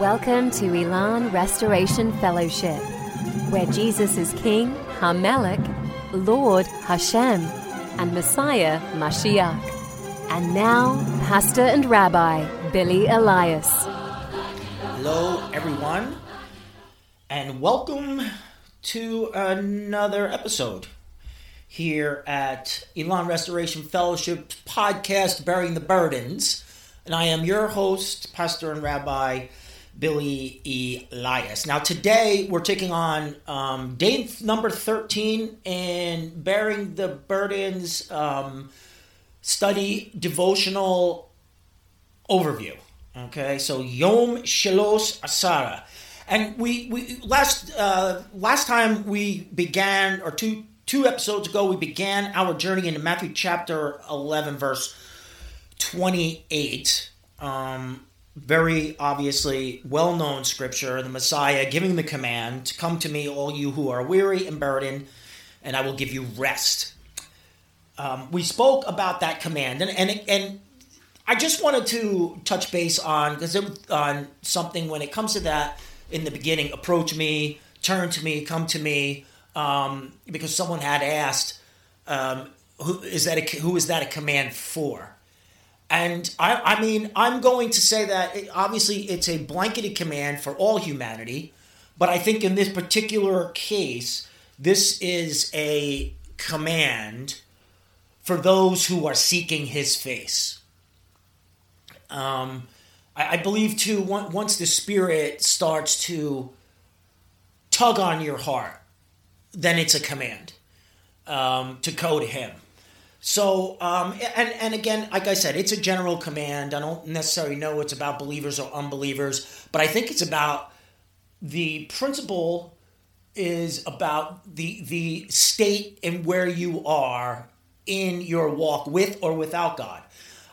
Welcome to Elan Restoration Fellowship, where Jesus is King, Hamelech, Lord Hashem, and Messiah Mashiach. And now, Pastor and Rabbi Billy Elias. Hello, everyone, and welcome to another episode here at Elan Restoration Fellowship podcast, Bearing the Burdens. And I am your host, Pastor and Rabbi Billy Elias. Now, today we're taking on um, day number 13 and Bearing the Burdens um, study devotional overview. Okay, so Yom Shelos Asara. And we, we last uh, last time we began, or two two episodes ago, we began our journey into Matthew chapter 11, verse 28. Um, very obviously well known scripture, the Messiah giving the command Come to me, all you who are weary and burdened, and I will give you rest. Um, we spoke about that command, and, and, and I just wanted to touch base on because on something when it comes to that in the beginning approach me, turn to me, come to me, um, because someone had asked, um, who is that a, who is that a command for? And I, I mean, I'm going to say that it, obviously it's a blanketed command for all humanity, but I think in this particular case, this is a command for those who are seeking his face. Um, I, I believe too, once the Spirit starts to tug on your heart, then it's a command um, to go to him. So, um, and and again, like I said, it's a general command. I don't necessarily know it's about believers or unbelievers, but I think it's about the principle is about the the state and where you are in your walk with or without God.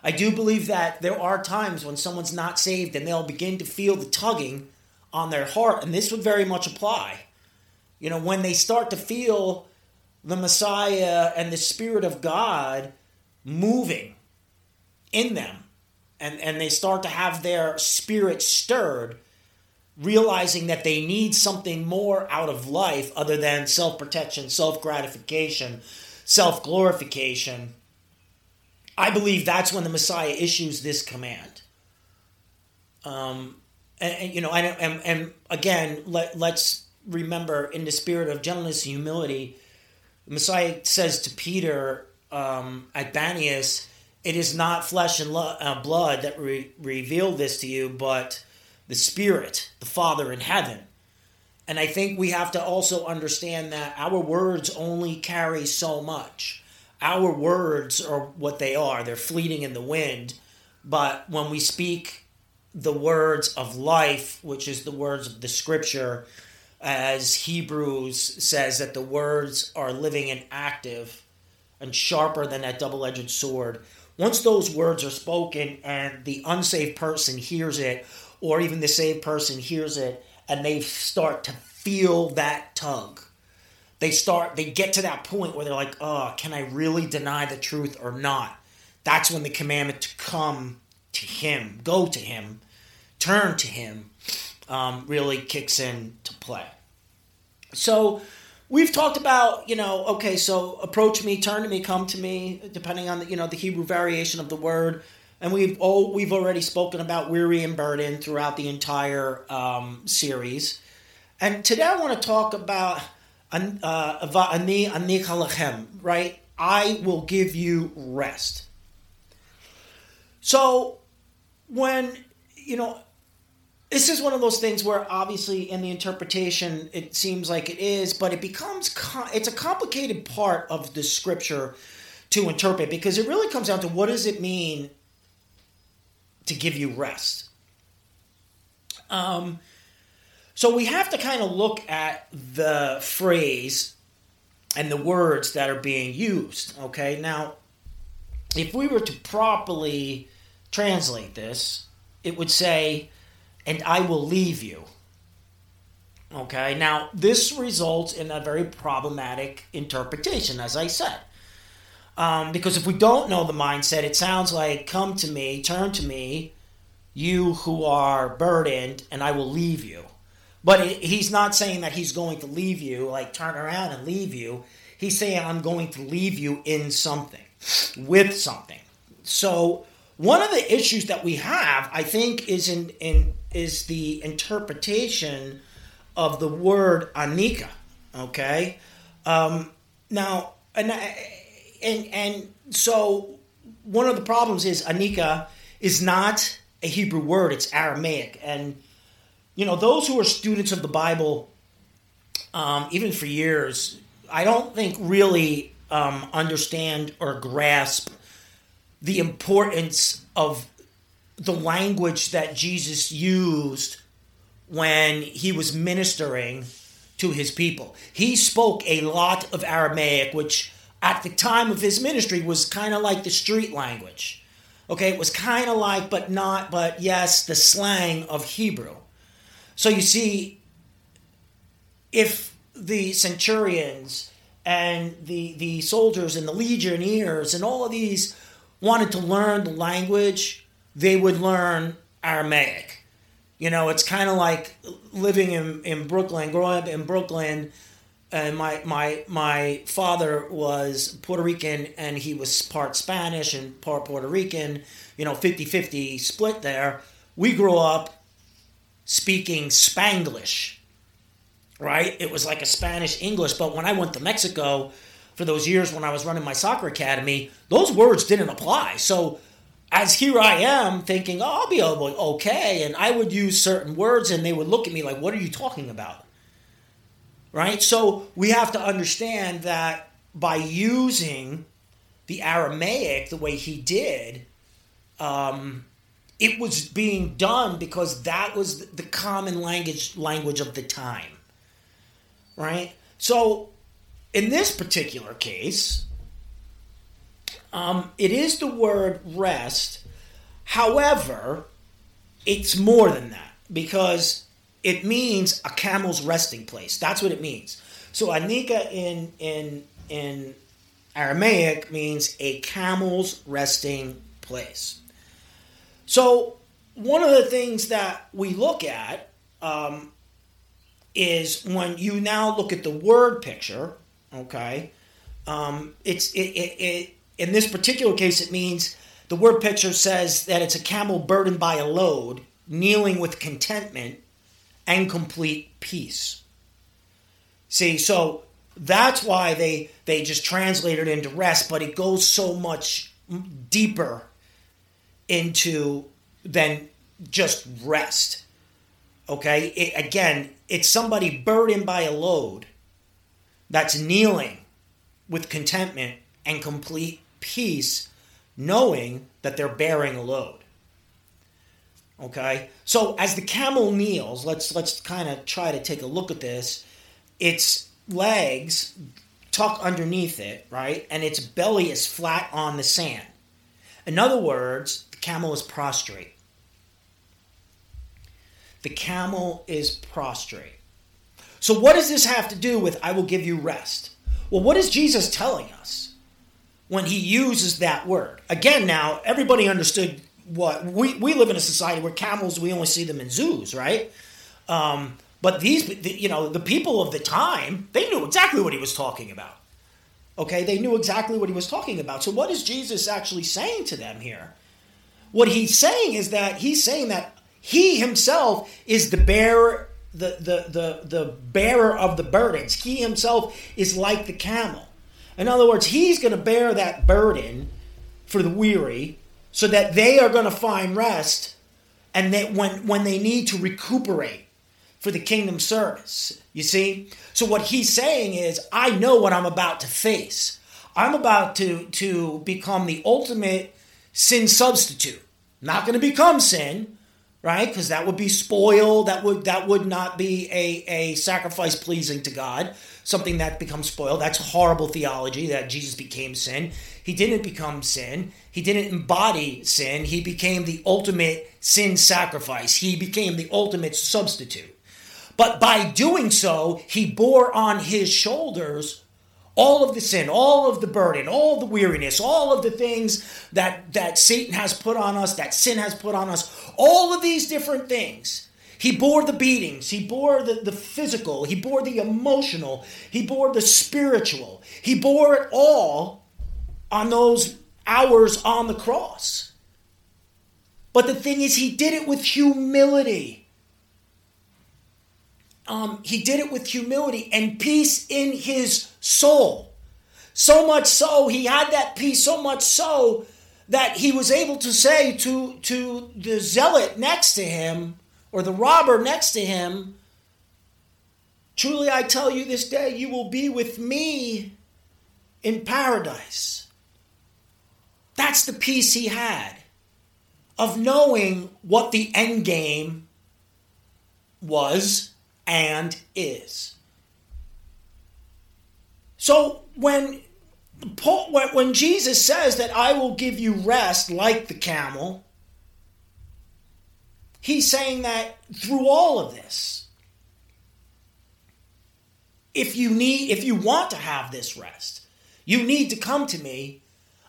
I do believe that there are times when someone's not saved and they'll begin to feel the tugging on their heart, and this would very much apply. You know, when they start to feel the Messiah and the Spirit of God moving in them. And, and they start to have their spirit stirred, realizing that they need something more out of life other than self protection, self gratification, self glorification. I believe that's when the Messiah issues this command. Um, and, and you know, and, and, and again, let, let's remember in the spirit of gentleness and humility, Messiah says to Peter um, at Banias, It is not flesh and lo- uh, blood that re- revealed this to you, but the Spirit, the Father in heaven. And I think we have to also understand that our words only carry so much. Our words are what they are, they're fleeting in the wind. But when we speak the words of life, which is the words of the scripture, as Hebrews says that the words are living and active and sharper than that double edged sword. Once those words are spoken and the unsaved person hears it, or even the saved person hears it, and they start to feel that tug, they start, they get to that point where they're like, oh, can I really deny the truth or not? That's when the commandment to come to Him, go to Him, turn to Him, um, really kicks in play. So we've talked about, you know, okay, so approach me, turn to me, come to me, depending on the, you know, the Hebrew variation of the word. And we've oh, we've already spoken about weary and burden throughout the entire um, series. And today I want to talk about uh, ani ani right? I will give you rest. So when you know this is one of those things where obviously in the interpretation it seems like it is but it becomes it's a complicated part of the scripture to interpret because it really comes down to what does it mean to give you rest? Um, so we have to kind of look at the phrase and the words that are being used okay? Now if we were to properly translate this it would say and I will leave you. Okay, now this results in a very problematic interpretation, as I said. Um, because if we don't know the mindset, it sounds like come to me, turn to me, you who are burdened, and I will leave you. But he's not saying that he's going to leave you, like turn around and leave you. He's saying, I'm going to leave you in something, with something. So, one of the issues that we have, I think, is in, in is the interpretation of the word anika. Okay, um, now and and and so one of the problems is anika is not a Hebrew word; it's Aramaic, and you know those who are students of the Bible, um, even for years, I don't think really um, understand or grasp the importance of the language that Jesus used when he was ministering to his people. He spoke a lot of Aramaic, which at the time of his ministry was kind of like the street language. Okay, it was kind of like, but not, but yes, the slang of Hebrew. So you see, if the centurions and the, the soldiers and the legionnaires and all of these wanted to learn the language, they would learn Aramaic. You know, it's kind of like living in, in Brooklyn, growing up in Brooklyn. And my, my, my father was Puerto Rican and he was part Spanish and part Puerto Rican, you know, 50 50 split there. We grew up speaking Spanglish, right? It was like a Spanish English. But when I went to Mexico for those years when I was running my soccer academy, those words didn't apply. So as here I am thinking, oh, I'll be able, okay. And I would use certain words and they would look at me like, what are you talking about? Right? So we have to understand that by using the Aramaic the way he did, um, it was being done because that was the common language language of the time. Right? So in this particular case, um, it is the word rest. However, it's more than that because it means a camel's resting place. That's what it means. So anika in in in Aramaic means a camel's resting place. So one of the things that we look at um, is when you now look at the word picture. Okay, um, it's it, it, it in this particular case, it means the word picture says that it's a camel burdened by a load, kneeling with contentment and complete peace. See, so that's why they they just translate it into rest, but it goes so much deeper into than just rest. Okay, it, again, it's somebody burdened by a load that's kneeling with contentment and complete peace knowing that they're bearing a load. Okay? So as the camel kneels, let's let's kind of try to take a look at this. Its legs tuck underneath it, right? And its belly is flat on the sand. In other words, the camel is prostrate. The camel is prostrate. So, what does this have to do with I will give you rest? Well, what is Jesus telling us? when he uses that word. Again, now everybody understood what we, we live in a society where camels we only see them in zoos, right? Um, but these, you know, the people of the time, they knew exactly what he was talking about. Okay, they knew exactly what he was talking about. So, what is Jesus actually saying to them here? What he's saying is that he's saying that he himself is the bearer, the the the the bearer of the burdens. He himself is like the camel. In other words, he's going to bear that burden for the weary so that they are going to find rest and that when, when they need to recuperate for the kingdom service. You see? So what he's saying is, I know what I'm about to face. I'm about to, to become the ultimate sin substitute. Not going to become sin, right? Because that would be spoiled. That would that would not be a, a sacrifice pleasing to God something that becomes spoiled. That's horrible theology that Jesus became sin. He didn't become sin. He didn't embody sin. He became the ultimate sin sacrifice. He became the ultimate substitute. But by doing so, he bore on his shoulders all of the sin, all of the burden, all the weariness, all of the things that, that Satan has put on us, that sin has put on us, all of these different things. He bore the beatings, he bore the, the physical, he bore the emotional, he bore the spiritual, he bore it all on those hours on the cross. But the thing is, he did it with humility. Um, he did it with humility and peace in his soul. So much so, he had that peace so much so that he was able to say to, to the zealot next to him, or the robber next to him, Truly I tell you this day, you will be with me in paradise. That's the peace he had of knowing what the end game was and is. So when Paul, when Jesus says that I will give you rest like the camel, he's saying that through all of this, if you need, if you want to have this rest, you need to come to me,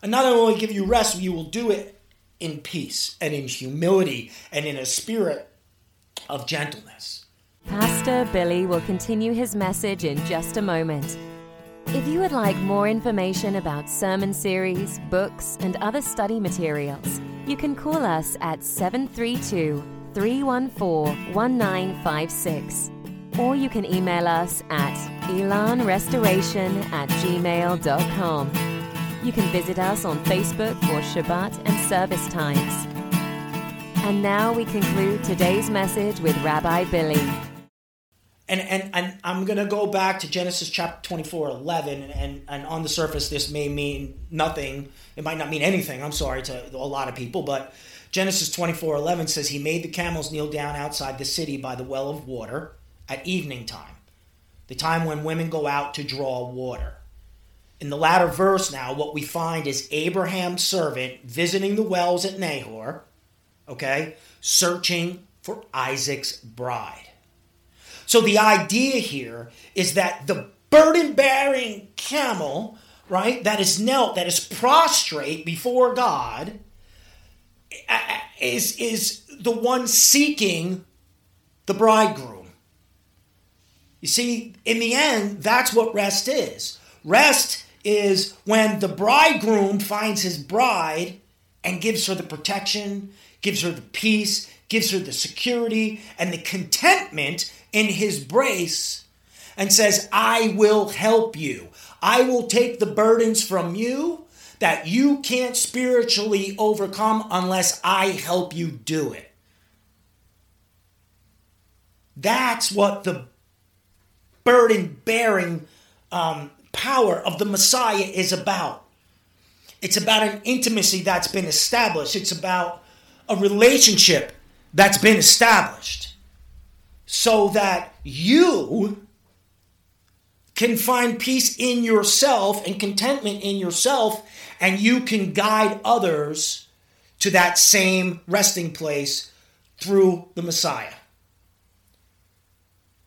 and not only give you rest, you will do it in peace and in humility and in a spirit of gentleness. Pastor Billy will continue his message in just a moment. If you would like more information about sermon series, books, and other study materials, you can call us at 732 314 1956. Or you can email us at elanrestoration at gmail.com. You can visit us on Facebook for Shabbat and service times. And now we conclude today's message with Rabbi Billy and and, and I'm gonna go back to Genesis chapter 24, 11, and, and on the surface this may mean nothing. It might not mean anything. I'm sorry to a lot of people, but Genesis 24, 11 says he made the camels kneel down outside the city by the well of water at evening time, the time when women go out to draw water. In the latter verse now, what we find is Abraham's servant visiting the wells at Nahor, okay, searching for Isaac's bride. So the idea here is that the burden bearing camel, right, that is knelt, that is prostrate before God, is, is the one seeking the bridegroom. You see, in the end, that's what rest is. Rest is when the bridegroom finds his bride and gives her the protection, gives her the peace, gives her the security and the contentment in his brace and says, I will help you. I will take the burdens from you that you can't spiritually overcome unless I help you do it. That's what the burden bearing um, power of the Messiah is about. It's about an intimacy that's been established, it's about a relationship that's been established so that you can find peace in yourself and contentment in yourself, and you can guide others to that same resting place through the Messiah.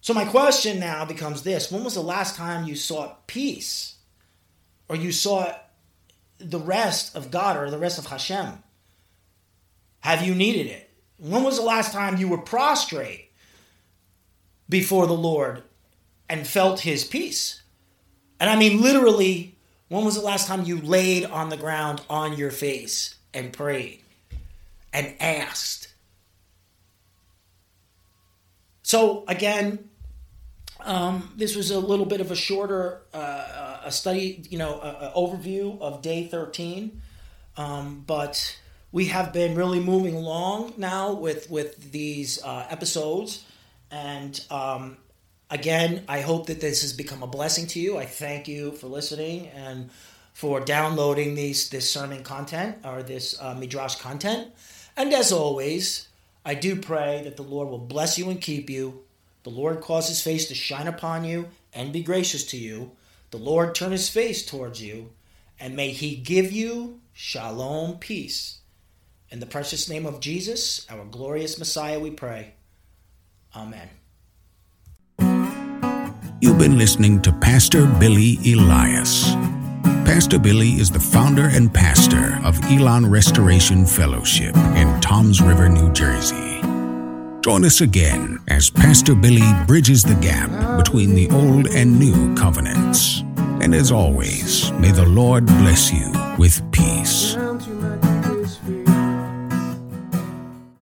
So, my question now becomes this When was the last time you sought peace? Or you sought the rest of God or the rest of Hashem? Have you needed it? When was the last time you were prostrate before the Lord and felt his peace? And I mean, literally, when was the last time you laid on the ground on your face and prayed and asked? So, again, um, this was a little bit of a shorter uh, a study, you know, a, a overview of day 13. Um, but we have been really moving along now with with these uh, episodes, and um, again, I hope that this has become a blessing to you. I thank you for listening and for downloading these this sermon content or this uh, midrash content. And as always, I do pray that the Lord will bless you and keep you. The Lord cause His face to shine upon you and be gracious to you. The Lord turn His face towards you, and may He give you shalom peace in the precious name of Jesus, our glorious Messiah, we pray. Amen. You've been listening to Pastor Billy Elias. Pastor Billy is the founder and pastor of Elan Restoration Fellowship in Toms River, New Jersey. Join us again as Pastor Billy bridges the gap between the old and new covenants. And as always, may the Lord bless you with peace.